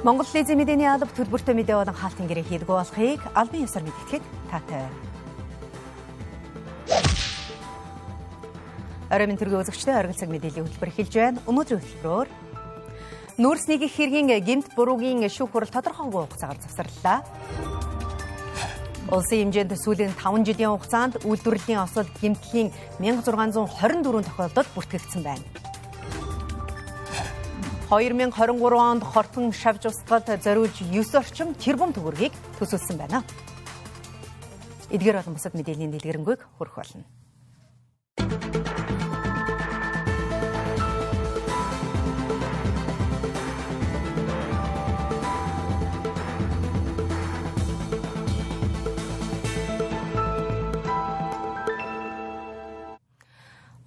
Монгол лизийн мэдээний алба төлбөртэй мэдээ болон хаалтын гэрээ хийдгүү болохыг албан ёсоор мэдгэхэд таатай. Оройн төргийн үзэгчтэй оргил цаг мэдээллийн хөтөлбөр эхэлж байна. Өнөөдрийн хөтөлбөрөөр нүүрс нийгэх хэргийн гемт буруугийн шүүх хурал тодорхойгүй хугацаагаар завсарлаа. Улсын хэмжээнд сүүлийн 5 жилийн хугацаанд үйлдвэрлэлийн осол гэмтлийн 1624 тохиолдолд бүртгэгдсэн байна. 2023 онд хортон шавж устгад зориулж 9 орчим тэрбум төгрөгийг төсөөлсөн байна. Эдгээр болон бусад мэдээллийн дэлгэрэнгүй хүрэх болно.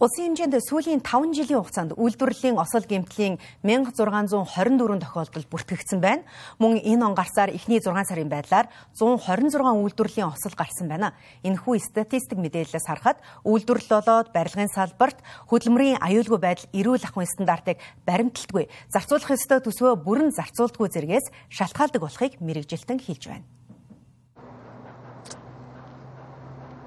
Улсын хэмжээнд сүүлийн 5 жилийн хугацаанд үйлдвэрлэлийн осол гэмтлийн 1624 тохиолдолд бүртгэгдсэн байна. Мөн энэ он гарсаар эхний 6 сарын байдлаар 126 үйлдвэрлэлийн осол гарсан байна. Энэхүү статистик мэдээлэлээс харахад үйлдвэрлэл болоод барилгын салбарт хөдөлмөрийн аюулгүй байдал эрүүл ахуйн стандартыг баримталтгүй зарцуулах ёстой төсвөө бүрэн зарцуулдаггүй зэргээс шалтгаалдаг болохыг мэрэгжилтэн хэлж байна.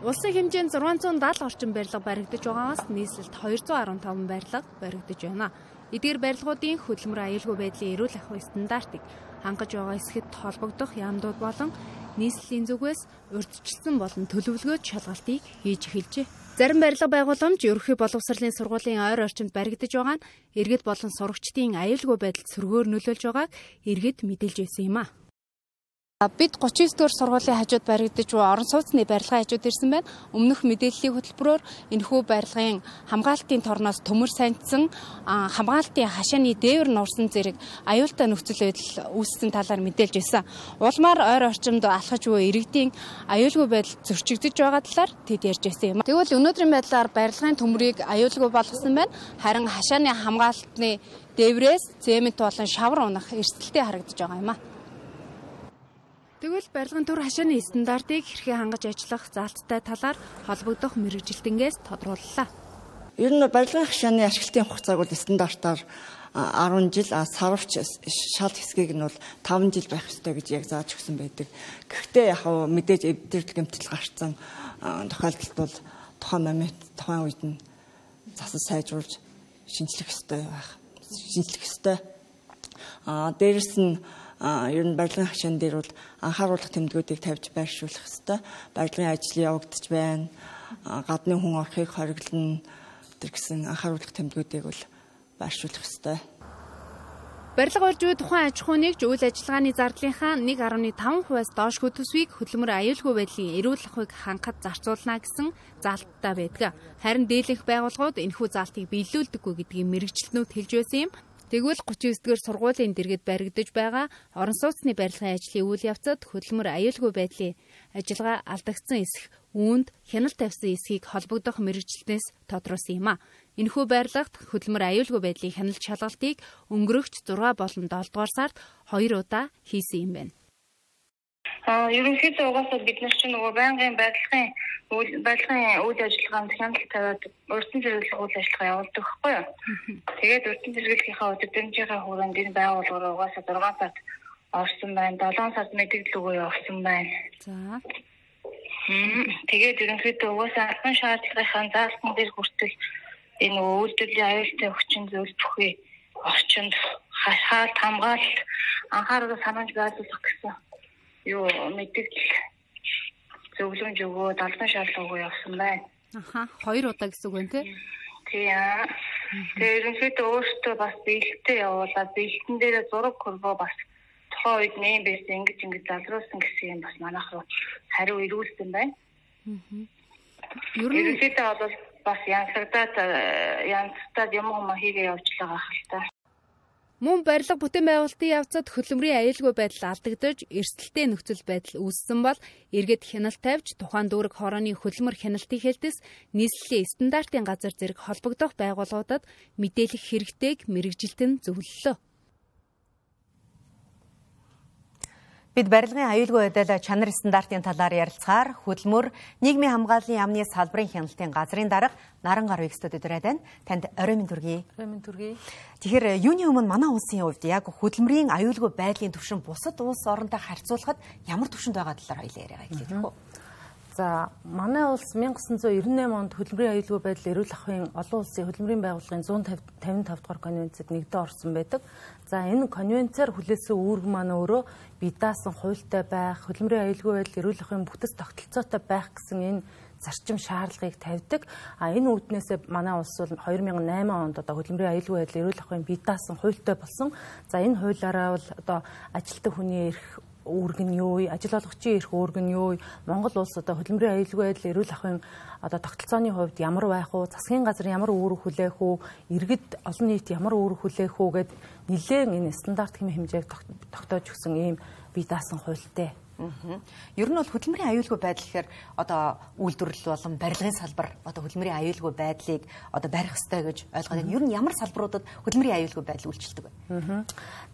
Улсын хэмжээнд 670 орчим барилга баригдаж байгаагаас нийслэлд 215 барилга баригдаж байна. Эдгээр барилгуудын хөдөлмөр аюулгүй байдлын эрүүл ахуйн стандартыг хангаж байгаа эсэхэд холбогдох яамдууд болон нийслэлийн зүгээс урьдчилсан болон төлөвлөгөөт шалгалтыг хийж эхэлжээ. Зарим барилга байгууламж ерөнхий боловсролын сургуулийн ойр орчимд баригдаж байгаа нь иргэд болон сурагчдын аюулгүй байдалд сөргөөр нөлөөлж байгааг иргэд мэдээлж байсан юм а. Бид 39 дугаар сургуулийн хажууд баригдаж буй орон сууцны барилгын хажууд ирсэн байна. Өмнөх мэдээллийн хөтөлбөрөөр энэхүү барилгын хамгаалтын торноос төмөр саньдсан хамгаалтын хашааны дээвэр нуурсан зэрэг аюултай нөхцөл байдал үүссэн талаар мэдээлж байсан. Улмаар ойр орчимд алхаж буй иргэдийн аюулгүй байдал зөрчигдөж байгаа талаар тэд ярьж байсан юм. Тэгвэл өнөөдрийн байдлаар барилгын төмрийг аюулгүй болгосон байна. Харин хашааны хамгаалтны дээврээс цемент болон шавар унах эрсдэлтэй харагдаж байгаа юм а. Тэгвэл барилгын төр хашааны стандартыг хэрхэн хангаж ажиллах заалттай талаар холбогдох мэрэгжилтэнгээс тодрууллаа. Ер нь барилгын хашааны ашиглалтын хугацааг бол стандартаар 10 жил сарвч шал хэсгийг нь бол 5 жил байх ёстой гэж яг зааж өгсөн байдаг. Гэхдээ яг хав мэдээж эвдэрэл гэмтэл гарцсан тохиолдолд бол тухайн момент тухайн үед нь засал сайжруулж шинжлэх ёстой байх. Шинжлэх ёстой. Аа дээрэс нь ер нь барилгын хашаан дээр бол анхааруулах тэмдгүүдийг тавьж байршуулах хэрэгтэй. Барилгын ажил явагдаж байна. Гадны хүн орохыг хориглоно гэсэн анхааруулах тэмдгүүдийг бол байршуулах хэрэгтэй. Барилга орж буй тухайн аж ахуйныг үйл ажиллагааны зардлынхаа 1.5%-аас доош хөтөсвийг хөдөлмөр аюулгүй байдлын эрүүл ахуйг хангахад зарцуулна гэсэн заалттай байдаг. Харин дийлэнх байгууллагууд энэхүү заалтыг биелүүлдэггүй гэдгийг мэрэгчлэнүүд хэлж байсан юм. Тэгвэл 39-р сургуулийн дэргэд баригдаж байгаа орон сууцны барилгын ажлын үйл явцад хөдөлмөр аюулгүй байдлын ажиллагаа алдагдсан эсэх үүнд хяналт тавьсан эсхийг холбогдох мэрэгчлэнээс тодруулсан юм а. Энэхүү байрлагт хөдөлмөр аюулгүй байдлын хяналт шалгалтыг өнгөрөгч 6 болон 7 дугаар сард 2 удаа хийсэн юм байна. Аа ерөнхийдөө угаасаа бид нар чинь нөгөө байнгын байдлахын байдлахын үйл ажиллагаанд хяналт тавиад урьдчилан зэрэглэх үйл ажиллагаа явуулдаг байхгүй юу. Тэгээд урьдчилан зэрэглэхийнхаа өдөржингийнхаа хүрээнд энэ байгууллагаар угаасаа 6 сард орсон байна. 7 сард мэдээлэл өгөө явуулсан байна. За. Тэгээд ерөнхийдөө угаасаа албан шаардлагынхаа заалтан дээр хүртэл энэ үйлдвэрлэлийн аюултай хүчин бүхий орчинд хашаалт хамгаалалт анхаарал санаанд байрлуулах гэсэн юу мэдээлэл зөвлөмж өгөөд албан шаардлага өгөө явсан байна. Аха, хоёр удаа гэсэн үг байна тий? Тий аа. Тэгээ ерөнхийдөө өөртөө бас биелэлтэд явуулаад биелэлтэн дээр зураг хөрвөө бас тухайн үед нэм байсан ингэж ингэж залруулсан гэсэн юм бас манайх руу хариу ирүүлсэн байна. Аа. Ерөнхийдөө бол бас янзлагдаад янзтаад юм юм хийгээ явж байгаа хальтаа. Мөн барилга бүтээн байгуулалтын явцад хөдөлмөрийн аюулгүй байдал алдагдаж, эрсдэлтэй нөхцөл байдал үүссэн бол иргэд хяналт тавьж тухайн дүүрэг хорооны хөдөлмөр хяналтын хэлтээс нийслэлийн стандартын газар зэрэг холбогдох байгууллагуудад мэдээлэх хэрэгтэйг мэрэгжилтэн зөвлөлөө. Бид барилгын аюулгүй байдал чанар стандартын талаар ярилцахаар хөдөлмөр нийгмийн хамгааллын яамны салбарын хяналтын газрын дарга Наран гар векстүүд өдрөөд байна. Танд орой минь төргий. Орой минь төргий. Тэгэхээр юуны өмнө манай улсын хувьд яг хөдөлмөрийн аюулгүй байдлын түвшин бусад улс оронтой харьцуулахад ямар түвшинд байгаа талаар хоёлаа яриага эхлэх үү? За манай улс 1998 онд хөдөлмөрийн аюулгүй байдал эрүүл ахуйн олон улсын хөдөлмөрийн байгууллагын 155 дугаар конвенцэд нэгдэн орсон байдаг. За энэ конвенцээр хүлээсэн үүрэг маань өөрөө бие даасан хуультай байх, хөдөлмөрийн аюулгүй байдал эрүүл ахуйн бүтэц тогтолцоотой байх гэсэн энэ зарчим шаардлагыг тавьдаг. А энэ үүднээсээ манай улс бол 2008 онд одоо хөдөлмөрийн аюулгүй байдал эрүүл ахуйн бие даасан хуультай болсон. За энэ хуулиараа бол одоо ажилтны хүний эрх үүрэг нь юу? Ажил олгогчийн эрх үүрэг нь юу? Монгол улс одоо хөдөлмөрийн аюулгүй байдал эрүүл ахуйн одоо тогтолцооны хувьд ямар байх вэ? Засгийн газар ямар үүрэг хүлээх үү? Иргэд олон нийт ямар үүрэг хүлээх үү гэд нэлээд энэ стандарт хэм хэмжээг тогтоож өгсөн ийм бие даасан хуультай Ер нь бол хөдөлмөрийн аюулгүй байдал гэхээр одоо үйлдвэрлэл болон барилгын салбар одоо хөдөлмөрийн аюулгүй байдлыг одоо барих ёстой гэж ойлгоод байна. Ер нь ямар салбаруудад хөдөлмөрийн аюулгүй байдал үйлчилдэг вэ?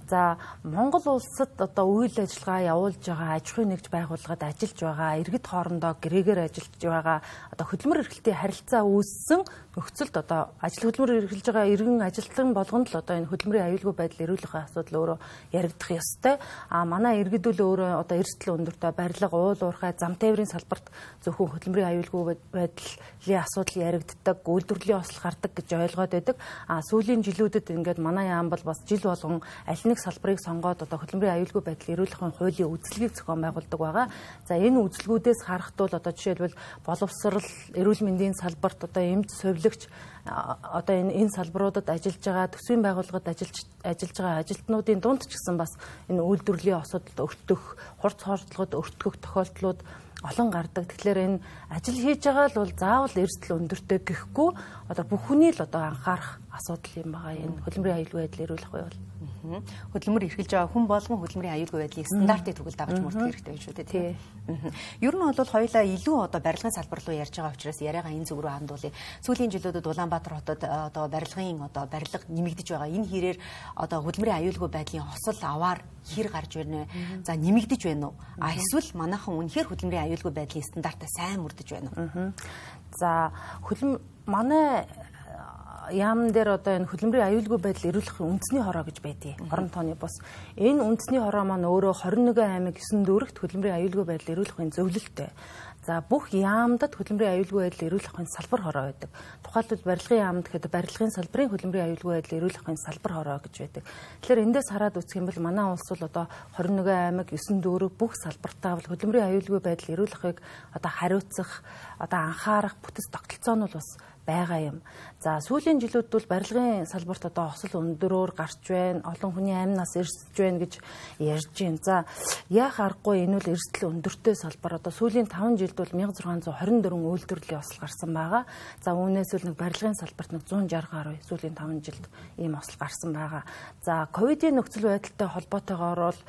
За Монгол улсад одоо үйл ажиллагаа явуулж байгаа аж ахуйн нэгж байгууллагад ажиллаж байгаа иргэд хоорондоо гэрээгээр ажиллаж байгаа одоо хөдөлмөр эрхлэлтийн харилцаа үүссэн нөхцөлд одоо ажил хөдөлмөр эрхэлж байгаа иргэн ажилтан болгонд л одоо энэ хөдөлмөрийн аюулгүй байдал эрүүлэх асуудал өөрөө яригдах ёстой. А манай иргэдүүл өөрөө одоо эрсдэл өндөртэй барилга, уул уурхай, зам тээврийн салбарт зөвхөн хөдөлмөрийн аюулгүй байдлын асуудал яригддаг, үйлдвэрлэлийн осол гардаг гэж ойлгоод байдаг. А сүүлийн жилүүдэд ингээд манай яам бол бас жил болгон аль нэг салбарыг сонгоод одоо хөдөлмөрийн аюулгүй байдал эрүүлэхийн хуулийн үзлэгийг зохион байгуулдаг байгаа. За энэ үзлгүүдээс харахад бол одоо жишээлбэл боловсрал, эрүүл мэндийн салбарт одоо эмч хувилагч одоо энэ энэ салбаруудад ажиллаж байгаа төсвийн байгууллагад ажиллаж ажиллаж байгаа ажилтнуудын дунд ч гэсэн бас энэ үйлдвэрлэлийн асуудалд өртөх, хурц хордлогод өртгөх тохиолдлууд олон гардаг. Тэгэхээр энэ ажил хийж байгаа л бол заавал эрсдэл өндөртэй гэхгүй одоо бүх хүний л одоо анхаарах асуудал юм байгаа энэ хөдөлмөрийн аюулгүй байдал эрүүлэх буй бол хөдөлмөр эрхэлж байгаа хүн болгон хөдөлмөрийн аюулгүй байдлыг стандартыг тэгвэл дагаж мөрдөх хэрэгтэй шүү дээ тийм. Ер нь бол хоёлаа илүү одоо барилгын салбар руу ярьж байгаа учраас яриагаа энэ зүг рүү хандуулъя. Сүүлийн жилүүдэд Улаанбаатар хотод одоо барилгын одоо барилга нэмэгдэж байгаа. Энэ хэрээр одоо хөдөлмөрийн аюулгүй байдлын хосол аваар хэр гарч байна вэ? За нэмэгдэж байна уу? А эсвэл манайхан үнэхээр хөдөлмөрийн аюулгүй байдлын стандартаа сайн мөрдөж байна уу? За хөдөлмөр манай яамн дээр одоо энэ хөдөлмөрийн аюулгүй байдал эрүүлэх үндэсний хороо гэж байдгийг. Орон тооны бус. Энэ үндэсний хороо маань өөрөө 21 аймаг 9 дүүрэгт хөдөлмөрийн аюулгүй байдал эрүүлэхийн зөвлөлттэй. За бүх яамдад хөдөлмөрийн аюулгүй байдал эрүүлэхийн салбар хороо байдаг. Тухайлбал барилгын яамд гэхэд барилгын салбарын хөдөлмөрийн аюулгүй байдал эрүүлэхийн салбар хороо гэж байдаг. Тэгэхээр эндээс хараад үзэх юм бол манай улс бол одоо 21 аймаг 9 дүүрэг бүх салбартаа бол хөдөлмөрийн аюулгүй байдал эрүүлэхийг одоо хариуцах, одоо анхаарах бүтэц тогтолцоо нь бол бас байгаа юм. За сүүлийн жилүүд бол барилгын салбарт одоо осол өндөрөөр гарч байна, олон хүний амнаас эрсэж байна гэж ярьж байна. За яах аргагүй энэ бол эрсдэл өндөртэй салбар. Одоо сүүлийн 5 жилд бол 1624 үйлдвэрлэлийн осол гарсан байгаа. За үүнээс үл нэг барилгын салбарт нэг 160 гаруй сүүлийн 5 жилд ийм осол гарсан байгаа. За ковидын нөхцөл байдалтай холбоотойгоор бол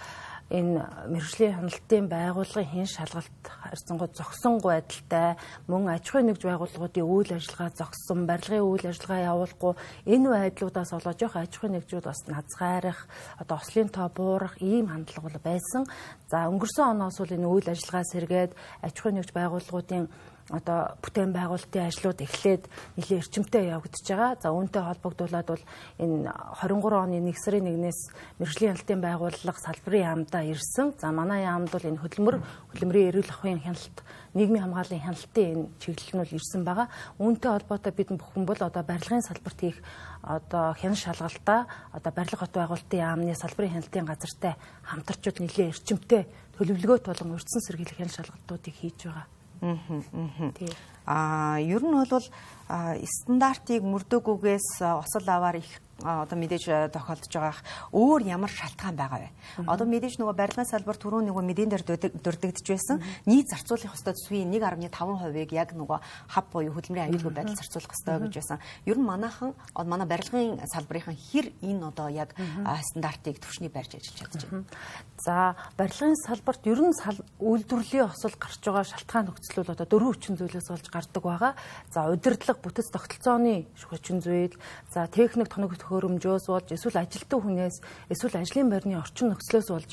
энэ мэрэгжлийн хяналтын байгууллагын хэн шалгалт харьцангуй зогсонгүй байдалтай мөн аж ахуйн нэгж байгууллагуудын үйл ажиллагаа зогссон барилгын үйл ажиллагаа явуулахгүй энэ байдлуудаас болоод жоох аж ахуйн нэгжүүд бас назгаарах одоо ослын тоо буурах ийм хандлага бол байсан. За өнгөрсөн оноос бол энэ үйл ажиллагаа сэргээд аж ахуйн нэгж байгууллагуудын одоо бүтээн байгуулалтын ажлууд эхлээд нэлээд эрчимтэй явагдаж байгаа. За үүнтэй холбогдуулаад бол энэ 23 оны 1 сарын 1-ээс мэрэгжлийн хяналтын байгууллага салбарын яамдаа ирсэн. За манай яамд бол энэ хөдөлмөр хөдөлмөрийн эрүүл ахуйн хяналт нийгмийн хамгааллын хяналтын энэ чиглэл нь бол ирсэн байгаа. Үүнтэй холбоотой бид бүхэн бол одоо барилгын салбарт хийх одоо хян шалгалтаа одоо барилга хот байгуулалтын яамны салбарын хяналтын газартай хамтарчуд нэлээд эрчимтэй төлөвлөгөөт болон урьдчилан сэргийлэх хян шалгалтуудыг хийж байгаа. 嗯哼，嗯哼，对。Аа ер нь бол стандартыг мөрдөггүйгээс осол аваар их одоо мэдээж тохиолдож байгаа өөр ямар шалтгаан байгаа вэ? Одоо мэдээж нөгөө барилгын салбар түрүүн нөгөө мэдэн дээр дурддагдж байсан. Нийт зарцуулах хөстө төсвийн 1.5%-ыг яг нөгөө хав буюу хөдөлмөрийн аюулгүй байдал зарцуулах хөстө гэж байсан. Ер нь манайхан манай барилгын салбарын хэр энэ одоо яг стандартыг төвшний барьж ажиллаж чадж байна. За барилгын салбарт ер нь үйлдвэрлэлийн осол гарч байгаа шалтгаан нөхцөл бол одоо дөрвөн хүчин зүйлээс болж гардаг байгаа. За удирдлага бүтэц тогтолцооны хүчин зүйл, за техник тоног төхөөрөмжөөс болж эсвэл ажилтан хүнээс эсвэл ажлын байрны орчин нөхцлөөс болж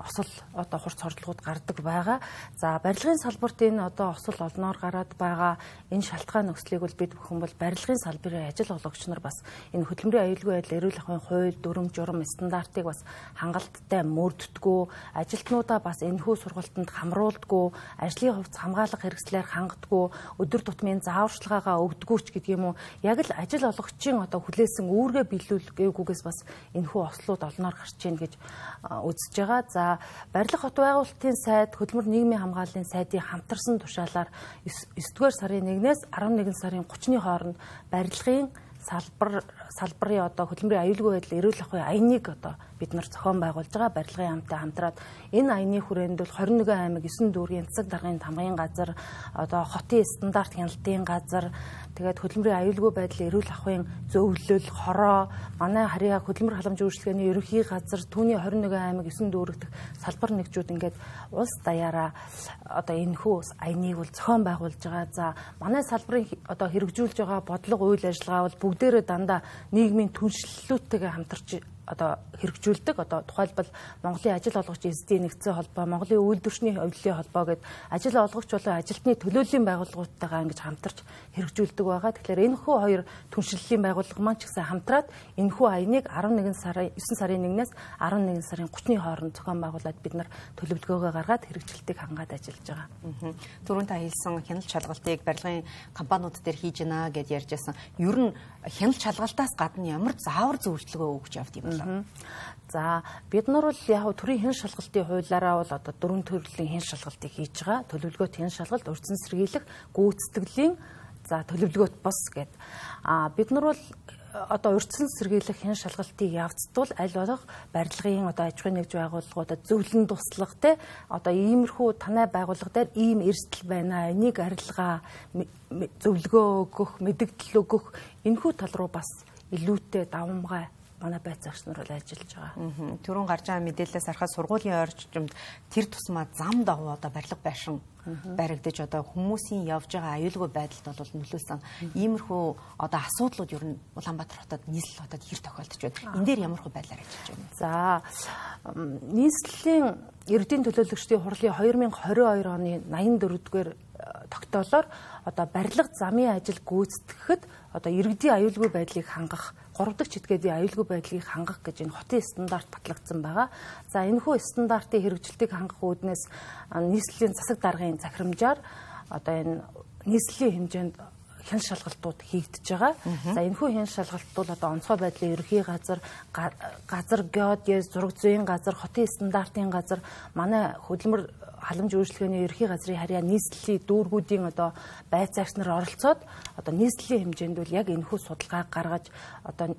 осол одоо хурц хордлогууд гардаг байгаа. За барилгын салбарт энэ одоо осол олноор гараад байгаа энэ шалтгаан нөхцөлийг бол бид бүхэн бол барилгын салбарын ажил олгогч нар бас энэ хөдөлмөрийн аюулгүй байдал эрүүл ахуйн хууль, дүрм, журам стандартыг бас хангалттай мөрддгүү, ажилтнуудаа бас энэхүү сургалтанд хамруулдгүү, ажлын хувцас хамгаалах хэрэгслээр хангадгүү, өдөр тутмын зааварчилгаагаа өгдгүү ч гэдэг юм уу. Яг л ажил олгогчийн одоо хүлээсэн үүргээ биелүүлгээгүйгээс бас энэхүү ослууд олноор гарч ийн гэж үзэж байгаа. За барилга хот байгуулалтын сайд хөдөлмөр нийгмийн хамгааллын сайдын хамтарсан тушаалаар 9-р сарын 1-ээс 11 сарын 30-ны хооронд барилгын салбар салбарын одоо хөдөлмөрийн аюулгүй байдал эрүүл ахуй аяныг одоо бид нар зохион байгуулж байгаа барилгын хамтаа хамтраад энэ аяны хүрээнд бол 21 аймаг 9 дүүргийн цэг даргын тамгын газар одоо хотын стандарт хяналтын газар Тэгээд хөдөлмөрийн аюулгүй байдал эрүүл ахуйн зөвлөл, хороо, манай харьяа хөдөлмөр халамж үйлчлэгээний ерөнхий газар түүний 21 аймаг 9 дүүрэгдэх салбар нэгжүүд ингээд улс даяараа одоо энэ хүү аяныг бол зохион байгуулж байгаа. За манай салбарын одоо хэрэгжүүлж байгаа бодлого үйл ажиллагаа бол бүгдээрээ дандаа нийгмийн түншлэлүүдтэйгээ хамтарч одоо хэрэгжүүлдэг. Одоо тухайлбал Монголын ажил олгогч эзэдийн нэгдсэн холбоо, Монголын үйлдвэрчний хөвлөлийн холбоо гэдэг ажил олгогч болон ажилтны төлөөллийн байгууллагуудтайгаа ингэж хамтарч хэрэгжүүлдэг байгаа. Тэгэхээр энэ хүү хоёр түншлэлийн байгууллага маань ч гэсэн хамтраад энэ хүү аяныг 11 сарын 9 сарын 1-ээс 11 сарын 30-ны хооронд зохион байгуулад бид нар төлөвлөгөөгөө гаргаад хэрэгжилтийг хангаад ажиллаж байгаа. Түрүүн та хэлсэн хяналт шалгалтыг барилгын компаниуд дээр хийж гинэ гэж ярьж байсан. Ер нь хяналт шалгалтаас гадна ямар заавар зөвлөгөө өгч явд юм бэ? Боллоо. За бид нар бол яг төрийн хэн шалгалтын хуулиараа бол одоо дөрвөн төрлийн хэн шалгалтыг хийж байгаа. Төлөвлөгөөт хэн шалгалт, урьдчилан сэргийлэх, гүйцэтгэлийн за төлөвлөгөөт бос гэд. А бид нар бол одоо урьдчилан сэргийлэх хэн шалгалтыг явцдвал аль болох барилгын одоо аж ахуйн нэгж байгууллагуудад зөвлөн туслах те одоо иймэрхүү танай байгууллага дээр ийм эрсдэл байна энийг арилгаа зөвлөгөө өгөх мэдэгдэл өгөх энэхүү тал руу бас илүүтэй давмгай манай байцаагч нар бол ажиллаж байгаа. Төрөн гарч байгаа мэдээлэлээс харахад сургуулийн орчимд тэр тусмаа зам дагуу одоо барилга байшин баригдаж одоо хүмүүсийн явж байгаа аюулгүй байдалд бол нөлөөсөн иймэрхүү одоо асуудлууд ер нь Улаанбаатар хотод нийслэл хотод хэр тохиолдож байна. Энэ дээр ямар хөө байдлаар ажиллаж байна. За нийслэлийн эрдийн төлөөлөгчдийн хурлын 2022 оны 84-р тогтоолоор одоо барилга замын ажил гүйцэтгэхэд одоо иргэдийн аюулгүй байдлыг хангах 3 дахь читгэдийн аюулгүй байдлыг хангах гэж энэ хотын стандарт батлагдсан байгаа. За энэхүү стандартын хэрэгжилтийг хангах үүднээс нийслэлийн засаг даргын захирамжаар одоо энэ нийслэлийн хэмжээнд хэн шалгалтууд хийгдэж байгаа. За энэхүү хэн шалгалт бол одоо онцгой байдлын ерхий газар, газар геодез, зураг зүйн газар, хотын стандартын газар, манай хөдөлмөр халамж үйлчлэгээний ерхий газрын харьяа нийслэлийн дүүргүүдийн одоо байцаагч нар оролцоод одоо нийслэлийн хэмжээнд бол яг энэхүү судалгаа гаргаж одоо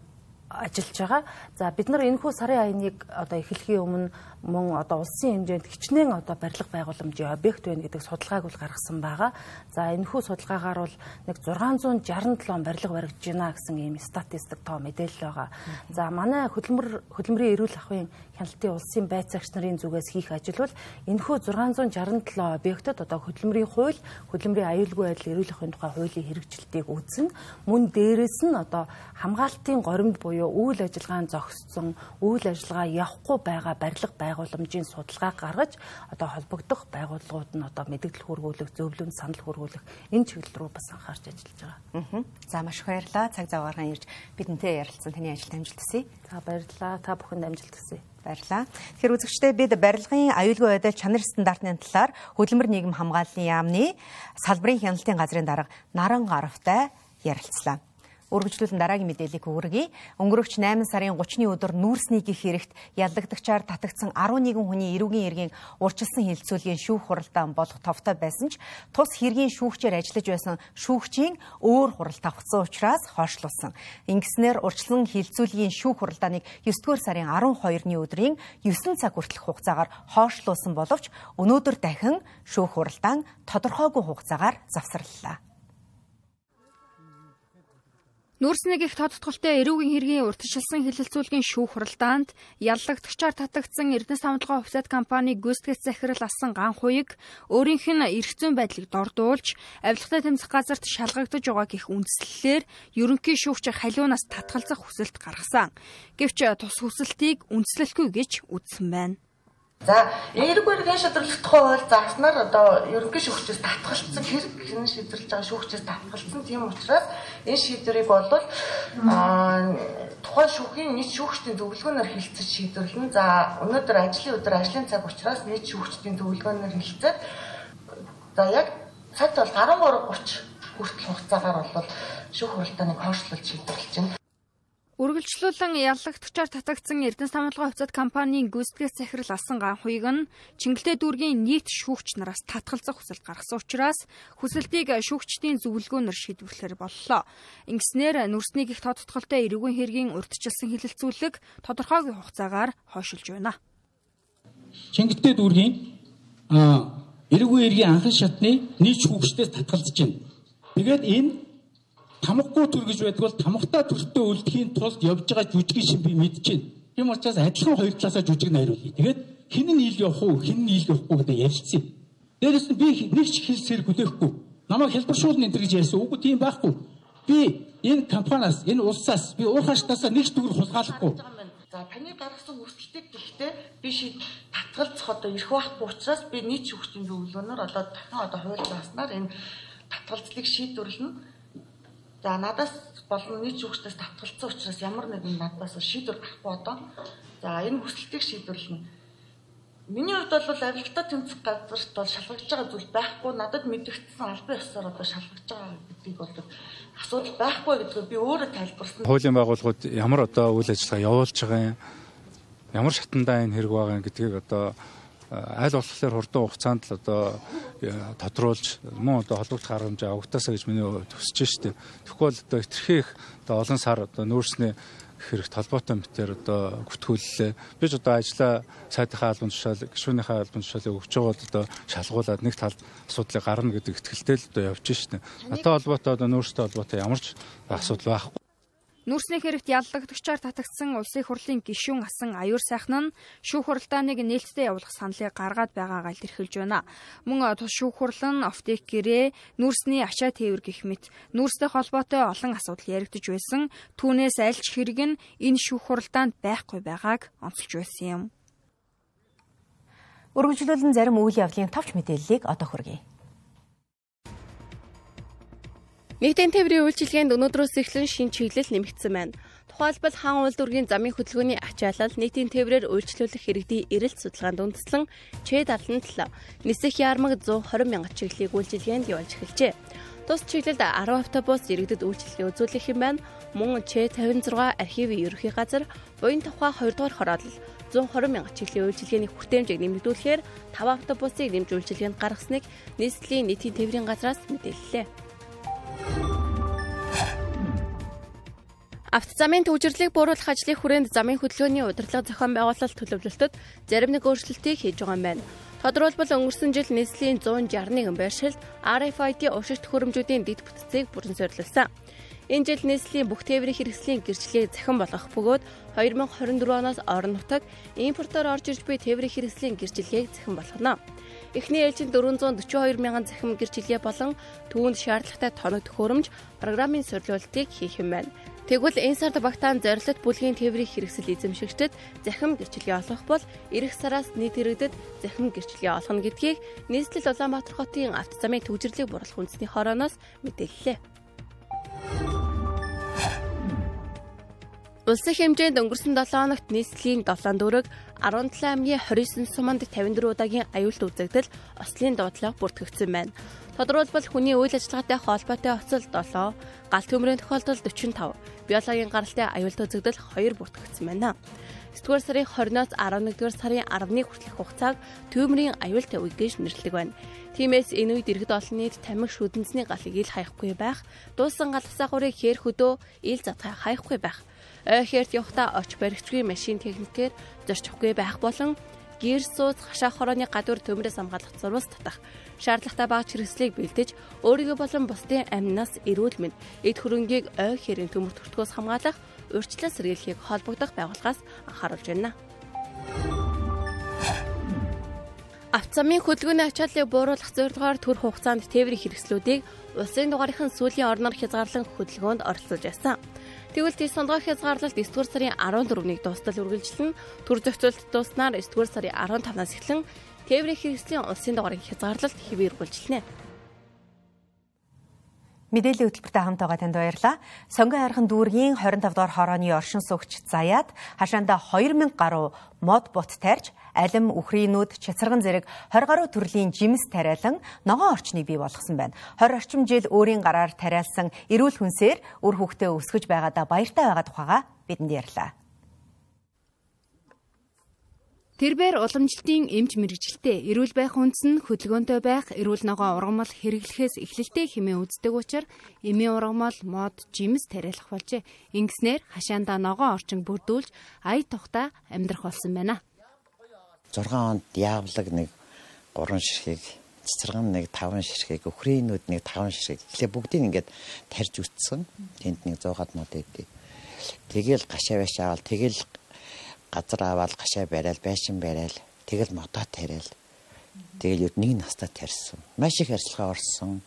ажиллаж байгаа. За бид нар энэхүү сарын аяныг одоо эхлэхийн өмнө мөн одоо улсын хэмжээнд хичнээн одоо барилга байгууламжийн объект байна гэдэг судалгааг бол гаргасан байгаа. За энэхүү судалгаагаар бол нэг 667 барилга баригдж байна гэсэн ийм статистик тоо мэдээлэл байгаа. За манай хөдөлмөр хөдөлмөрийн эрүүл ахуйн хяналтын улсын байцаагч нарын зүгээс хийх ажил бол энэхүү 667 объектод одоо хөдөлмөрийн хууль, хөдөлмөрийн аюулгүй байдал эрүүл ахуйн тухай хуулийн хэрэгжилтийг үзнэ. Мөн дээрэс нь одоо хамгаалтын горимд буюу үйл ажиллагаанд зогссон, үйл ажиллагаа явахгүй байгаа барилга байгууламжийн судалгаа гаргаж одоо холбогдох байгууллагууд нь одоо мэдээлэл хургуулах, зөвлөмж санал хургуулах энэ чиглэл рүү бас анхаарч ажиллаж байгаа. За маш их баярлалаа. Цаг зав гарган ирж бидэнтэй ярилцсан таны ажилд амжилт хүсье. За баярлалаа. Та бүхэнд амжилт хүсье. Баярлалаа. Тэгэхээр үзэгчдээ бид барилгын аюулгүй байдал чанар стандартын талаар хөдөлмөр нийгэм хамгааллын яамны салбарын хяналтын газрын дарга Наран Гаравтай ярилцлаа. Үргэлжлүүлэн дараагийн мэдээллийг хүргэе. Өнгөрөгч 8 сарын 30-ны өдөр нүүрсний гих хэрэгт яллагдагчаар татагдсан 11 хүний эрүүгийн эргийн урчилсан хилцүүлгийн шүүх хуралдаан болох товтой байсан ч тус хэргийн шүүгчээр ажиллаж байсан шүүгчийн өөр хурал тавхсан учраас хойшлуулсан. Ингэснээр урчилсан хилцүүлгийн шүүх хуралдааныг 9-р сарын 12-ны өдрийн 9 цаг хүртэлх хугацаагаар хойшлуулсан боловч өнөөдөр дахин шүүх хуралдаан тодорхойгүй хугацаагаар завсарлаа. Нүүрснийг их тодтголтой эрүүгийн хэргийн урьдчилсан хилэлцүүлгийн шүүх хуралдаанд яллагдагчаар татагдсан Эрдэнэс хамтлагаа офсет компани гүйцэтгэх захирал асан ганхуйг өөрийнх нь эрх зүйн байдлыг дордуулж авилгатай тэмцэх газарт шалгагдаж байгаа гэх үндслэлээр ерөнхий шүүгч халиунаас татгалзах хүсэлт гаргасан. Гэвч тус хүсэлтийг үндслэлгүй гэж үзсэн байна. За, эерэг эргийн шийдвэрлэх тухай хууль зааснаар одоо ерөнхий шүүгчээс татгалцсан хэрэг хэн шийдвэрлэж байгаа шүүгчээс татгалцсан тийм учраас энэ шийдвэрийг бол аа тухайн шүүхийн нийт шүүгчдийн зөвлөгөөнөөр хилцэж шийдвэрлэнэ. За, өнөөдөр ажлын өдөр ажлын цаг учраас нийт шүүгчдийн зөвлөгөөнөөр хилцээд за яг цагт бол 13:30 хүртэл хугацаагаар бол шүүх хуралдааныг хойшлуулж шийдвэрлэж байна. Үргэлжлүүлэн яллагтчаар татагдсан Эрдэнэс тамирлагын хувьцат компанийн гүйцэтгэх захирал асан ганхуйг нь Чингэлтэй дүүргийн нийт шүүгч нараас татгалзах хүсэлт гаргасан учраас хүсэлтийг шүүгчдийн зөвлөгөөнөөр шийдвэрлэхээр боллоо. Ингэснээр нүрсний их тодтголтой эрүүгийн хэргийн урьдчилсан хилэлцүүлэг тодорхойгүй хугацаагаар хойшилж байна. Чингэлтэй дүүргийн эрүүгийн хэргийн анхан шатны нийт шүүгчдээс татгалзаж байна. Тэгээд энэ тамгагүй төр гэж байдаг бол тамгатаа төртөө үлдэхийн тулд явж байгаа жүжигний шин би байна. Тийм учраас адилхан хоёр талаасаа жүжиг найруулъя. Тэгээд хэн нь ил явах уу, хэн нь ил явахгүй гэдэг ярилцъя. Дээрээс нь би нэг ч хэлсээр хүлээхгүй. Намайг хэлбэршүүлнэ энэ гэж ярьсан. Үгүй тийм байхгүй. Би энэ компаниас, энэ улсаас би уурхаштаасаа нэг ч төгрөг хулгайлахгүй. За таны гаргасан хүсэлтийг гэхдээ би шийд татгалзах одоо ирэх байхгүй учраас би нийт шүүгчийн зөвлөгөөнөөр одоо дахин одоо хууль зааснаар энэ татгалзлыг шийдвэрлэнэ За надаас болон нийт шүүгчдээс татгалцсан учраас ямар нэгэн надаас шийдвэр гарахгүй одоо. За энэ хүсэлтийг шийдвэрлэнэ. Миний хувьд бол авилтаа тэмцэх газарт бол шалгаж байгаа зүйл байхгүй. Надад мэдэгдсэн албан ёсоор одоо шалгаж байгаа гэдгийг бол асуудал байхгүй гэдгийг би өөрөө тайлбарсан. Хуулийн байгууллагууд ямар одоо үйл ажиллагаа явуулж байгаа юм? Ямар шатандаа энэ хэрэг байгаа гэдгийг одоо аль болохоор хурдан хугацаанд л одоо э, тодруулж мөн одоо холбогдох арга хэмжээ авагтаасаа гэж миний төсөж штеп. Тэгвэл одоо хитрхийх одоо олон сар одоо нүүрсний хэрэгт холбоотой мэтэр одоо гүтгүүллээ. Би ч одоо ажлаа сайдынхаа албан тушаал, гишүүнийхээ албан тушаалыг өгч байгаа бол одоо шалгуулад нэг талд асуудлыг гарна гэдэг ихтгэлтэй л одоо явж штеп. Надад холбоотой одоо нүүрстэй холбоотой ямар ч асуудал байхгүй. Нүрсний хэрэгт яллагдагчаар татагдсан улсын хурлын гишүүн асан аюур сайхан нь шүүх хуралдааныг нээлттэй явуулах саналыг гаргаад байгаагаа илэрхийлж байна. Мөн тус шүүх хурал нь офтек гэрээ, нүрсний ачаа тээвэр гэх мэт нүрстэй холбоотой олон асуудал яригдж байсан. Түүнээс аль ч хэрэг нь энэ шүүх хуралдаанд байхгүй байгааг онцолж байсан юм. Өргөжлүүлэн зарим үйл явдлын товч мэдээллийг одоо хүргэе. Нийтийн тээврийн үйлчилгээнд өнөөдрөөс эхлэн шин чиглэл нэмэгдсэн байна. Тухайлбал хаан үйлдвэргийн замын хөдөлгөөний ачаалал нийтийн тээврээр үйлчлүүлэх иргэдийн эрэлт судалгаанд үндэслэн Ч77 нисэх ярмаг 120 мянга чиглэлийг үйлчилгээнд явуулж эхэлжээ. Тус чиглэлд 10 автобус иргэдэд үйлчилгээ үзүүлэх юм байна. Мөн Ч56 архивын ерөнхий газар буян тухай 2 дугаар хороолол 120 мянга чиглэлийн үйлчилгээний хүртээмжийг нэмэгдүүлэхээр 5 автобусыг нэмж үйлчилгээнд гаргасныг нийслэлийн нийтийн тээврийн газраас мэдээллээ. Автозамын төвжирлийг бууруулах ажлын хүрээнд замын хөдөлгөөний удирдлага зохион байгуулалт төлөвлөлтөд зарим нэг өөрчлөлтийг хийж байгаа юм байна. Тодорхойлбол өнгөрсөн жил нийслэлийн 161 байршилд RFID ушигт хөрөмжүүдийн дэд бүтцийг бүрэн суурилсан. Энэ жил нийслэлийн бүх тээврийн хэрэгслийн гэрчлэгийг захин болгох бөгөөд 2024 оноос орон нутаг импортоор орж ирж буй тээврийн хэрэгслийн гэрчлэгийг захин болгоно. Эхний ээлжинд 442 мянган захим гэрчлэгээ болон түүнд шаардлагатай тоног төхөөрөмж программын сорилуултыг хийх юм байна. Тэгвэл энэ сард багтаан зорилт бүлгийн тээврийн хэрэгсэл эзэмшигчдэд захим гэрчлэгээ олгох бол эх сараас нийт иргэдэд захим гэрчлэгээ олгоно гэдгийг нийслэл Улаанбаатар хотын автозамын төвжирлийг буруулах үндэсний хорооноос мэдээллээ. Улсын хэмжээнд өнгөрсөн 7 хоногт нийслэлийн 7 дүүрэг 17 аймгийн 29 суманд 54 удаагийн аюулт үзэгдэл ослын дуудлага бүртгэгдсэн байна. Тодорхойлбол хүний үйл ажиллагаатай холбоотой оцол 7, галт төмрийн тохиолдол 45, биологийн гаралтай аюулт үзэгдэл 2 бүртгэгдсэн байна. 9-р сарын 20-оос 11-р сарын 10-ны хүртэлх хугацааг төмрийн аюултай үе гэж нэрлэдэг байна. Тиймээс энэ үед иргэд олон нийт тамхи шүдэнцний галыг ил хаяхгүй байх, дуусан гал усаагурыг хээр хөдөө ил затгай хаяхгүй байх. Ой хээрт явахдаа оч баригчгүй машин техникээр зорчихгүй байх болон гэр сууц хашаа хорооны гадуур төмрөөс хамгаалах зурвас татах шаардлагатай багц хэрэгслийг бэлдэж өөрийгөө болон бусдын амнаас эрүүл мэнд эд хөрөнгийг ой хэрийн төмөр төртгөөс хамгаалах урьдчилан сэргийлэхийг холбогдох байгууллагаас анхааруулж байна. Автозамын хөдөлгөөний ачааллыг бууруулах зорилгоор төр хугацаанд тээврийн хэрэгслүүдийг улсын дугаарынхан сүүлийн орноор хязгаарлан хөдөлгөөнд оролцож байсан. Тэгвэл тийш сонгоо хязгаарлалт 9 дугаар сарын 14-ний дуустал үргэлжлэн төр зохицуулт дууснаар 9 дугаар сарын 15-наас эхлэн тээврийн хэрэгслийн улсын дугаарын хязгаарлалт хэвээр үргэлжилнэ. Мэдээллийн хөтөлбөртэй хамт байгаа танд баярлалаа. Сонгон хайрхан дүүргийн 25 дугаар хорооны оршин суугч заяад хашаанда 2000 гаруй мод бот тарьж алим үхрийнүүд чацарган зэрэг 20 гаруй төрлийн жимс тариалан ногоон орчныг бий болгосон байна. 20 орчим жил өөрийн гараар тариалсан эрүүл хүнсээр үр хөвгтөө өсгөж байгаадаа баяртай байгаа тухайга бидэнд ярьлаа. Тэрбээр уламжлалтын эмч мэрэгжилтэй эрүүл байх үндэс нь хөдөлгөөнтэй байх, эрүүл ногоо ургамал хэрэглэхээс эхлэлтэй хэмээн үздэг учраас эмийн ургамал, мод, жимс тариалах болжээ. Ингэснээр хашаандаа ногоо орчин бүрдүүлж ая тухта амьдрах болсон байна. 6 онд яавлаг нэг 3 ширхэг цэцэргэн нэг 5 ширхэг өхрийнүүд нэг 5 ширхэг эхлээ бүгдийг ингээд тарьж үтсэн. Тэнд нэг 100 гад мод өгдөө. Тэгэл гашаа байшаа авал тэгэл газар аваад гашаа барайл, байшин барайл, тэгэл модоо тариал. Тэгэл нэг настаа тарьсан. Маш их арилгаа орсон.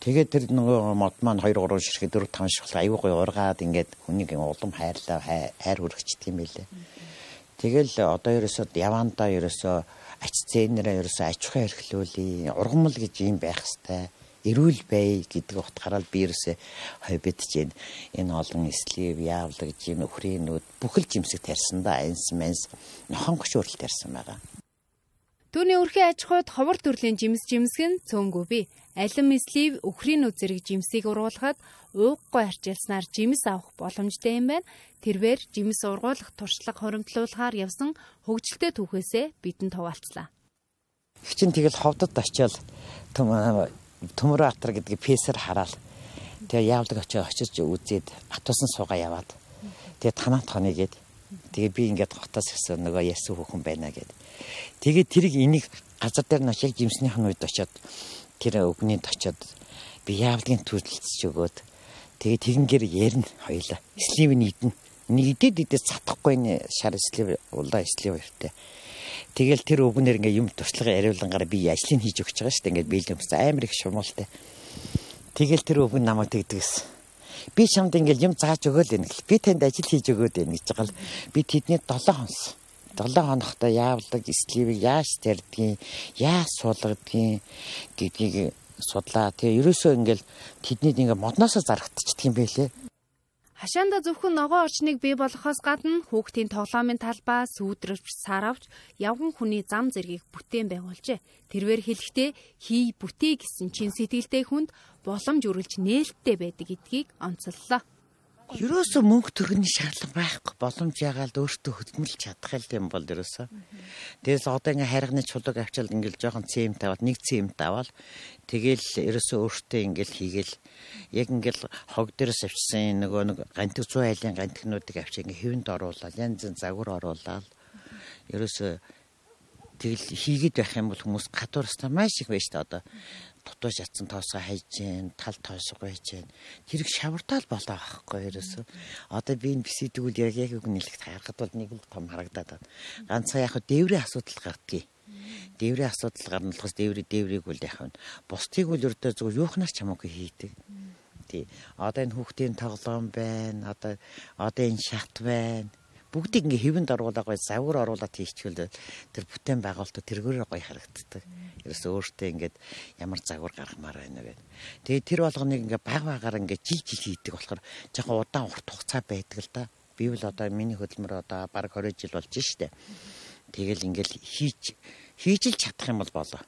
Тэгээд тэр нөгөө мод маань 2 3 ширхэг 4 5 ширхэг аюу гой ургаад ингээд хүнийг улам хайрлаа хайр хүрэгчдэг юм байлээ. Тэгэл одоо ерөөсөө явандаа ерөөсөө ач зээнээрээ ерөөсөө аж ахуй эрхлүүлээ. Ургамал гэж юм байх хэвээр эрүүл бай гэдэг утгаараа би ерөөсөө хойбидж байна. Энэ олон слив, яавлаг, жин өхрийнүүд бүхэл жимсэг тарьсан да. Энс менс нохонгоч өрөл тарьсан байгаа. Түүний өрхийн аж ахуйд ховор төрлийн жимс жимсгэн цөөнгөө би. Алим слив өхрийнүүд зэрэг жимсийг уруулахад ууггүй арчилснаар жимс авах боломжтой юм байна. Тэрвэр жимс ургуулах туршлага хоримтлуулахаар явсан хөгжилтэй түүхээсээ бидэнд хуваалцлаа. Чин тэгэл ховдод очиод төмөр атар гэдгийг пэсэр хараал. Тэгээ яавдаг очиж очиж үзээд атуусан суугаа яваад. Тэгээ танаа тооныгээд тэгээ би ингээд хотоос ирсэн нөгөө ясуу хүүхэн байна гэд. Тэгээ тэрийг энийг газар дээр нь очиж жимснийхэн үед очиод тэр өгнөнд очиод би яавдгийн төлөлцөж өгөөд тэгээ тэгингээр ярина хоёлаа. Слив нийтэн. Нэгдэд идэж цатахгүй нэ шар слив улаа слив хоёртай. Тэгэл тэр өвгнөр ингээ юм туршлага яриулангаар би ажлыг хийж өгч байгаа шүү дээ. Ингээд биелэмс амар их шумуултай. Тэгэл тэр өвгөн намайг тэгдэгсэн. Би чамд ингээл юм зааж өгөөл энэ. Би танд ажил хийж өгөөд байна гэж байгаа л би тэдний 7 хонс 7 хоногтой яавлаг сливийг яаж тарьдгийг, яаж суулгадгийг гэдгийг судлаа. Тэгээ ерөөсөө ингээл тэднийг ингээ модноосоо зарагдчихдаг юм байлээ. Хашаанда зөвхөн ногоо орчныг бий болгохоос гадна хүүхдийн тоглоомын талбай, сүүдрэж, саравч, явган хүний зам зэргийг бүтээн байгуулжээ. Тэрвэр хэлэхдээ хий бүтээ гэсэн чин сэтгэлтэй хүнд боломж үргэлж нээлттэй байдаг гэдгийг онцоллоо. Ерөөсөө мөнгө төгрөний шаардлага байхгүй. Боломж ягаал өөртөө хөдөлмөрлж чадах юм бол ерөөсөө. Тэгээс одоо ингээ хайрганы чулууг авчаал ингээл жоохон цэм таваад нэг цэм таваад тэгэл ерөөсөө өөртөө ингээл хийгээл яг ингээл хог дээрээс авчсан нөгөө нэг гантик 100 айлын гантикнуудыг авчи ингээ хэвэнд оруулаад янз янз загвар оруулаад ерөөсөө тэгэл хийгээд байх юм бол хүмүүс гадуурстаа маш их байж та одоо дутуу шатсан тоосоо хайж гэн тал тоосоо хайж гэн тэрийг шавартаал болоо байхгүй ерөөсөө. Одоо би энэ бисэдгүүл яг яг үг нэлэгт харахад бол нэг л том харагдаад байна. Ганцхан яг дээврийн асуудал гардгийг. Дээврийн асуудал гарна болохоос дээврий дээврийг үл нь бусдыг үл өрдөө зүгээр юухнаас ч хамаагүй хийдэг. Тий. Одоо энэ хүүхдийн тоглоом байна. Одоо одоо энэ шат байна бүгдийг ингээ хэвэнд оруулаад гоё завар оруулаад хийчихвэл тэр бүтээн байгуулалт тэргээрээ гоё харагддаг. Ерөөсөө өөртөө ингээд ямар загвар гаргамаар байна гэдэг. Тэгээ тэр болгоныг ингээ баг багаар ингээ жил жил хийдэг болохоор жоохон удаан урт хугацаа байдаг л да. Би бол одоо миний хөдөлмөр одоо баг 20 жил болж штэ. Тэгэл ингээл хийж хийж л чадах юм бол болоо.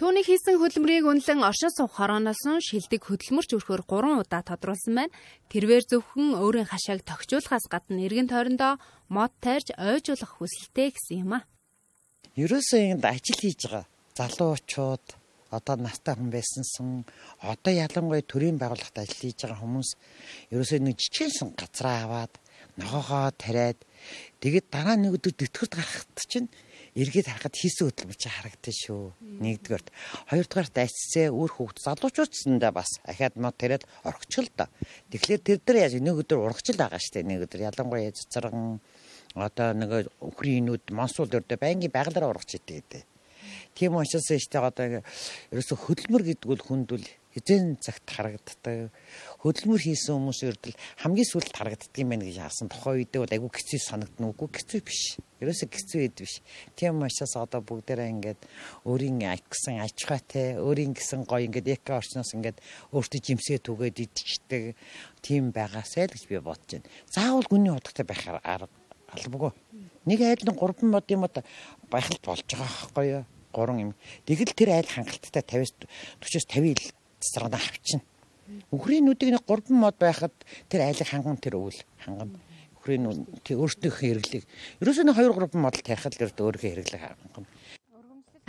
Түүний хийсэн хөдөлмөрийг үнэлэн оршин суух хорооноос шилдэг хөдөлмөрч өрхөөр 3 удаа тодруулсан байна. Тэрвэр зөвхөн өөрийн хашааг тогтжуулахаас гадна эргэн тойрондоо мод тайрж ойжуулах хүсэлтэй гэсэн юм а. Ерөөсөө энд ажил хийж байгаа залуучууд одоо настай хүн байсансан одоо ялангуяа төрийн байгууллагт ажил хийж байгаа хүмүүс ерөөсөө нэг жижигхэн газраа аваад ногоогоо тариад тэгээд дараа нэг өдөр тэтгэврт гарахт чинь эргээд харахад хийсэн хөдөлмөр чи харагдсан шүү. Нэгдүгээрт. Хоёрдугаарт айцсээ өөр хүүхд залуучуудсандаа бас ахаад мод тариад орхичл та. Тэгэхээр тэр дээр яаж нэг өдөр урагчл байгаа штэ нэг өдөр ялангуяа цэцэргэн одоо нэг өхрийнүүд монсуул дөрдө байнгийн байгалаар ургач идэг гэдэг. Тийм учраас штэ одоо ерөөсө хөдөлмөр гэдэг бол хүнд бол хизэн цагт харагддаг. Хөдөлмөр хийсэн хүмүүс ердөл хамгийн сүүлд харагддаг юм байна гэж харсан. Тухайн үедээ бол айгүй хэцүү санагдна үгүй хэцүү биш. Ерөөсө хэцүү хэд биш. Тийм учраас одоо бүгдээрээ ингээд өөрийн гэсэн аж ахуйтай, өөрийн гэсэн гоё ингээд эко орчноос ингээд өөртөө жимсээ түгээд идчихдэг тийм байгаасай л гэж би бодож байна. Заавал гүний удагтай байх арга албагүй. Нэг айлын 3 мод юм одоо байхалт болж байгаа байхгүй юу? 3 юм. Тэгэл тэр айл хангалттай 50-аас 40-оос 50 засаргана авчна. Үхрийн нүдийг нэг 3 мод байхад тэр айлыг ханган тэр өвөл хангана. Үхрийн нүд тий өөртөөх хэрэглийг ерөөсөө нэг 2 3 модал тарихад л өөрийнхөө хэрэглийг хангана.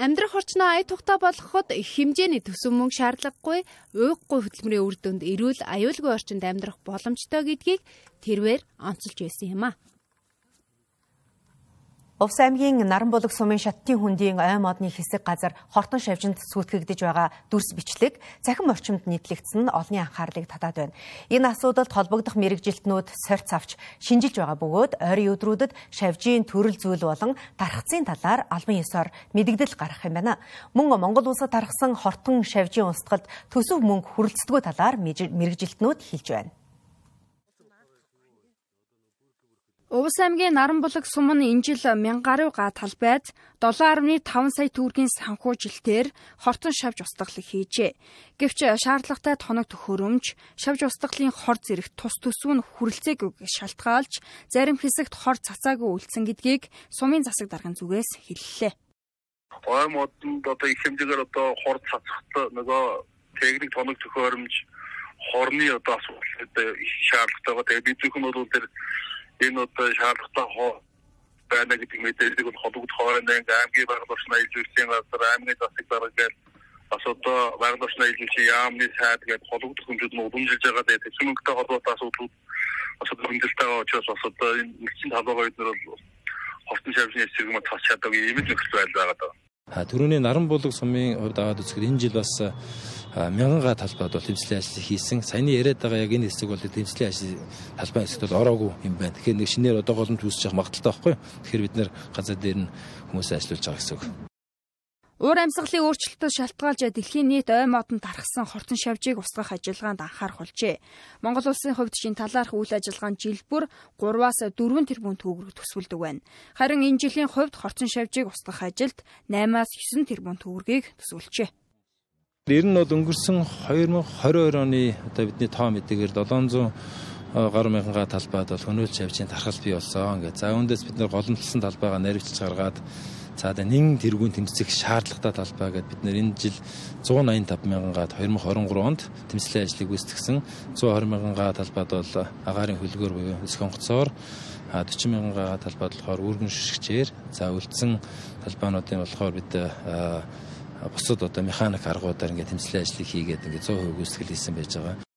Амьдрах орчноо ая тухта болгоход хэмжээний төсөв мөнгө шаардлагагүй, уйггүй хөдөлмөрийн үр дүнд эрүүл аюулгүй орчинд амьдрах боломжтой гэдгийг тэрвэр онцолж байсан юм а. Увс аймгийн Наранбулаг сумын шаттын хөндийн ой модны хэсэг газар хортон шавжинд сүйтгэгдэж байгаа дүрс бичлэг цахим орчимд нийтлэгдсэн нь олонний анхаарлыг татаад байна. Энэ асуудалд холбогдох мэрэгжилтнүүд сорьц авч шинжилж байгаа бөгөөд ойрын өдрүүдэд шавжийн төрөл зүйл болон тархацын талаар албан ёсоор мэдэгдэл гаргах юм байна. Мөн Монгол улсад тархсан хортон шавжийн устгалд төсөв мөнгө хүрэлцдэггүй талаар мэрэгжилтнүүд хэлж байна. Увс аймгийн Наранбулаг сум нь энэ жил 1000 гаруй га талбайд 7.5 сая төгрөгийн санхүүжилтээр хортон шавж устгалыг хийжээ. Гэвч шаардлагатай тоног төхөөрөмж, шавж устгалын хор зэрэг тус төсөв нь хүрэлцээгүй шалтгаалж зарим хэсэгт хор цацаагүй үлдсэн гэдгийг сумын засаг даргын зүгээс хэллээ. Ой модонд одоо их хэмжээгээр одоо хор цацахт нөгөө техник тоног төхөөрөмж хорны одоо асуудал их шаардлагатайгаа тэгээ бид зөвхөн бол тэр энэ одоо шаардлагатай хоо байна гэдэг мэдээллийг бол холбогд хоорондоо аймгийн байгаль орчны аюулгүй газар аймгийн засаг дарга гэж бас одоо байгаль орчны аюулгүй яамны сайд гэж холбогдох хэмжээд нь уламжилж байгаа дээр төсөмөнгөтэй холбоотой асуудлууд бас хөндлөлтэй учраас бас одоо энэ нэгэн талбайгаа бид нар бол хортон шавжны эсрэг мат тас чадаагүй юм л нөхцөл байдал байгаа даа. Төрөний наран булаг сумын хувьд аваад үзэхэд энэ жил бас мянган га талбайд бол тэмцлийн ажил хийсэн. Саяны яриад байгаа яг энэ хэсэг бол тэмцлийн ажил талбай хэсэгт бол ороогүй юм байна. Тэгэхээр нэг шинээр одоо голомт үүсэж явах магадaltaй байхгүй? Тэгэхээр бид нэр газар дээр нь хүмүүсээ ажиллуулж байгаа гэсэн үг. Уур амьсгалын өөрчлөлтөд шалтгаалж дэлхийн нийт ой модонд тархсан хортон шавжийг устгах ажиллагаанд анхаарах болжээ. Монгол улсын хувьд шин талаарх үйл ажиллагаанд жил бүр 3-аас 4 тэрбум төгрөг төсвөлдөг байна. Харин энэ жилийн хувьд хортон шавжийг устгах ажилд 8-аас 9 тэрбум төгрөгийг төсвөлжээ. Ер нь бол өнгөрсөн 2022 оны одоо бидний тоо мэдээгээр 700 гаруй мянга талбайд бол хөнөөлж авчийн тархал бий болсон. Ингээд за үүндээс бид нэр голомтлсон талбайгаа наривчж гаргаад за одоо нэн тэргүүн тэмцэх шаардлагатай талбай гэдээ бид нэр энэ жил 185 мянгаад 2023 онд тэмцлийн ажлыг гүйцэтгсэн. 120 мянга талбайд бол агаарын хөлгөөр буюу сконцоор 40 мянга талбайд болохоор үүргэн шишгчээр за үлдсэн талбайнуудын болохоор бид бусад одоо механик аргуудаар ингээд тэмцлийн ажлыг хийгээд ингээд 100% гүйцэтгэл хийсэн байж байгаа.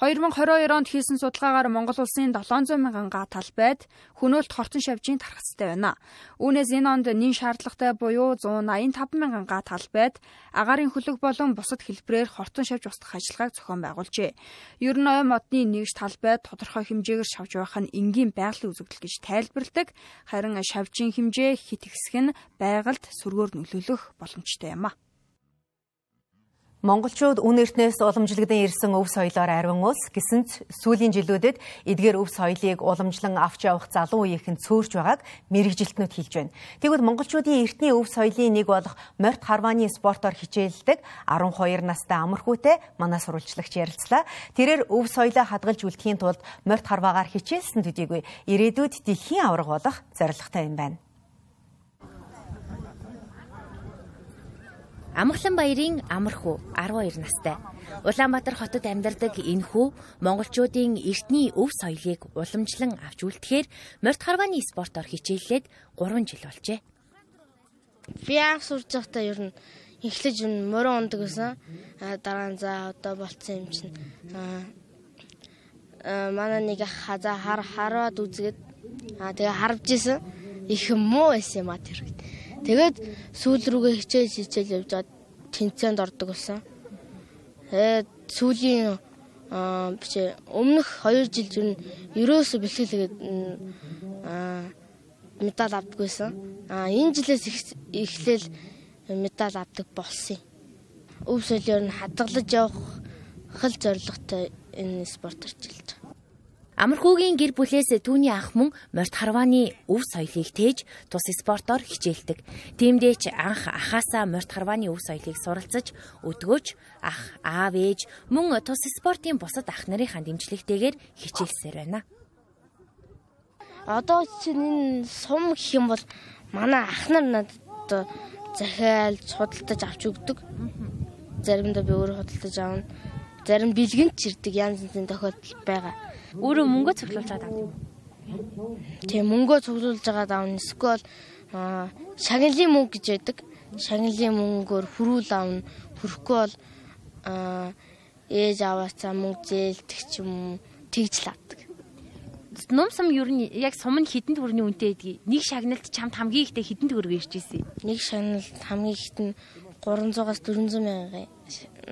2022 онд хийсэн судалгаагаар Монгол улсын 700 мянган га талбайд хөнөөлт хортон шавжийн тархацтай байна. Үүнээс энэ онд нин шаардлагатай буюу 185 мянган га талбайд агаарын хөлөг болон бусад хэлбэрээр хортон шавж устгах ажиллагааг зохион байгуулжээ. Ер нь ой модны нэгж талбайд тодорхой хэмжээгээр шавж байх нь энгийн байгалийн үзэгдэл гэж тайлбарладаг. Харин шавжийн хэмжээ хит ихсэх нь байгальд сөргөөр нөлөөлөх боломжтой юм а. Монголчууд үн эртнээс уламжлагдсан ирсэн өв соёлоор ариун ус гэсэн ч сүүлийн жилүүдэд эдгээр өв соёлыг уламжлан авч явах залуу үеийнхэн цөөрч байгааг мэрэгжилтнүүд хэлж байна. Тэгвэл монголчуудын эртний өв соёлын нэг болох морьт харвааны спортоор хичээлдэг 12 настай амархүүтэй манай сурвалжлагч ярилцлаа. Тэрээр өв соёлоо хадгалж үлдэхийн тулд морьт харваагаар хичээлсэн төдийгүй ирээдүйд дэлхийн авраг болох зорилготой юм байна. Амгалан баярын амархүү 12 настай. Улаанбаатар хотод амьдардаг энэ хүү монголчуудын эртний өв соёлыг уламжлан авч үлдэхээр морьт харвааны спортоор хичээллээд 3 жил болжээ. Би анх сурж байхдаа ер нь эхлэж юм морин ундаг гэсэн. Дараа нь за одоо болцсон юм чинь. Аа манай нэг хазаа хар хараад үзгээд аа тэгээ харж исэн их муу байсан юм а тэр. Тэгээд сүүл рүүгээ хичээл хичээл явж байгаа тэнцээнд ордог болсон. Тэгээд сүүлийн аа биш өмнөх 2 жил юу ерөөсө бэлтгэлгээд аа медаль авдаггүйсэн. А энэ жилээс эхлээл медаль авдаг болсон юм. Өв соёлоор нь хадгалж явах хэл зорилготой энэ спорт орчилж байгаа. Амархүүгийн гэр бүлээс түүний ах мөн морьт харвааны өв соёлыг тээж тус спортоор хичээлдэг. Тиймдээ ч анх ахаасаа морьт харвааны өв соёлыг суралцаж өдгөөж ах, аав ээж мөн тус спортын бусад ах нарын дэмжлэгтэйгээр хичээлсээр байна. Одоо чинь энэ сум гэх юм бол манай ах нар надад захиалж худалдаж авч өгдөг. Заримдаа би өөрөө худалдаж аавна. Зарим бэлгэнт чирдэг янз бүрийн тохиолдол байгаа. Өөрөө мөнгөө цуглуулж байгаа авдаг. Тийм мөнгөө цуглуулж байгаа давна. Эсвэл шагналын мөнгө гэж байдаг. Шагналын мөнгөөр хөрүүл авна. Хөрөхгүй бол ээж аваацаа мөнгө зээлдэг ч юм тэгж л авдаг. Ном сум ер нь яг сум нь хідэн төгрөгийн үнэтэй байдгийг. Нэг шагналд чамд хамгийн ихтэй хідэн төгрөг ирж ирсэн. Нэг шагналд хамгийн ихт нь 300-аас 400 мянган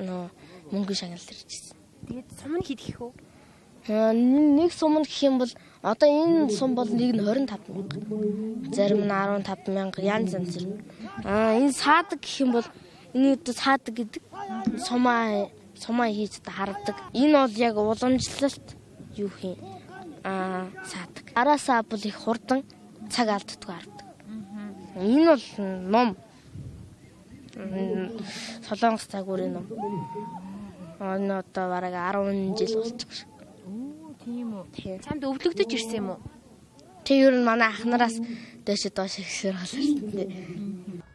нөө мөнгө шагнал ирж ирсэн. Тэгээд сум нь хэд гэх вэ? нэг сум гэх юм бол одоо энэ сум бол нэг нь 25 мянга. Зарим нь 15 мянга янз янз. Аа энэ саадаг гэх юм бол энэ одоо саадаг гэдэг сумаа сумаа хийж та хардаг. Энэ бол яг уламжлалт юу юм аа саадаг. Араасаа бол их хурдан цаг алддаггүй хардаг. Энэ бол ном. Солонгос цагуурын ном. Энэ одоо бараг 10 жил болж байгаа. Тийм үү. Чамд өвлөгдөж ирсэн юм уу? Тэг ер нь манай ахнараас дээш доош ихсэр болчихсон.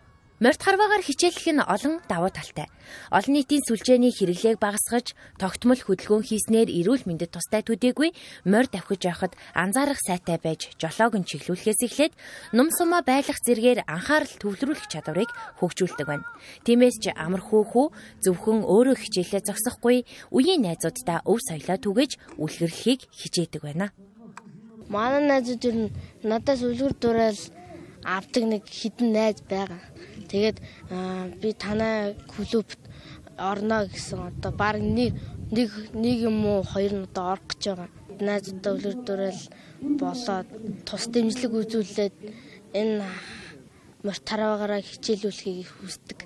Морьт харваагаар хичээлэх нь олон давуу талтай. Олон нийтийн сүлжээний хэрэглээг багасгаж, тогтмол хөдөлгөөн хийснээр эрүүл мэндэд тустай төдийгүй морь давхиж явахад анзаарах сайтай байж жолоог нь чиглүүлэхээс эхлээд нум сумаа байлгах зэргээр анхаарал төвлөрүүлэх чадварыг хөгжүүлдэг байна. Тиймээс ч амар хөөхүү зөвхөн өөрөө хичээлээ зогсохгүй үеийн найзуудтай өв соёлоо түгэж үлгэрлэхийг хичээдэг байна. Манай найзууд ер нь надаас үлгэр дуурайл авдаг нэг хідэн найз байгаа. Тэгээд би танай клубт орно гэсэн одоо баг нэг нэг нэг юм уу хоёр нь одоо орох гэж байгаа. Найзтай өлөр дөрөл болоод тус дэмжлэг үзүүлээд энэ морь тарваагаараа хичээлүүлэхийг хүсдэг.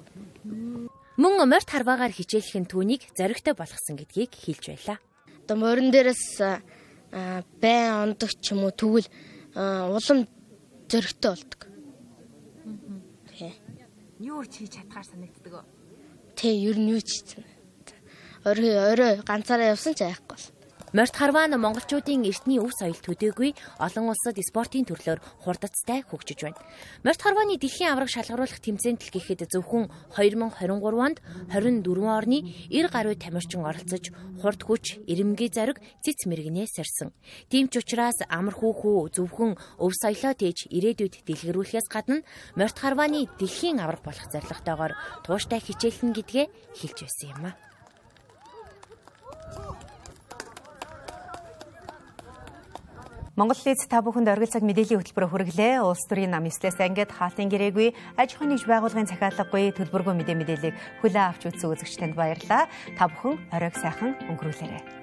Мөн морь тарваагаар хичээлэх нь түүнийг зоригтой болгосон гэдгийг хэлж байлаа. Одоо морин дээрээс байн ондог ч юм уу тэгвэл улам зоригтой болдог. Юу ч хийж чадхаар санагддаг? Тэ ер нь юу ч хийж. Орой орой ганцаараа явсан ч айхгүй бол. Морьт харваа нь монголчуудын эртний өв соёл төдийгүй олон улсад спортын төрлөөр хурдцтай хөгжиж байна. Морьт харвааны дэлхийн авраг шалгаруулах тэмцээнд л гэхэд зөвхөн 2023 онд 24 орны 90 гаруй тамирчин оролцож хурд хүч, ирэмгий зориг, цэц мэрэгнээ сэрсэн. Тийм ч учраас амар хүүхүү зөвхөн өв соёлоо тээж ирээдүйд дэлгэрүүлэхээс гадна морьт харвааны дэлхийн авраг болох зорилготойгоор тууштай хичээлнэ гэдгээ хэлж байсан юм а. Монгол лиз та бүхэнд оргил цаг мэдээллийн хөтөлбөр хүргэлээ. Улс төрийн нам 9-ээс ангид хаалтын гэрээгүй аж ахуйн нэгж байгууллагын захиалгагүй төлбөргүй мэдээ мэдээллийг хүлээн авч үзсэн үзэгчдэнд баярлалаа. Та бүхэн оройг сайхан өнгөрүүлээрэй.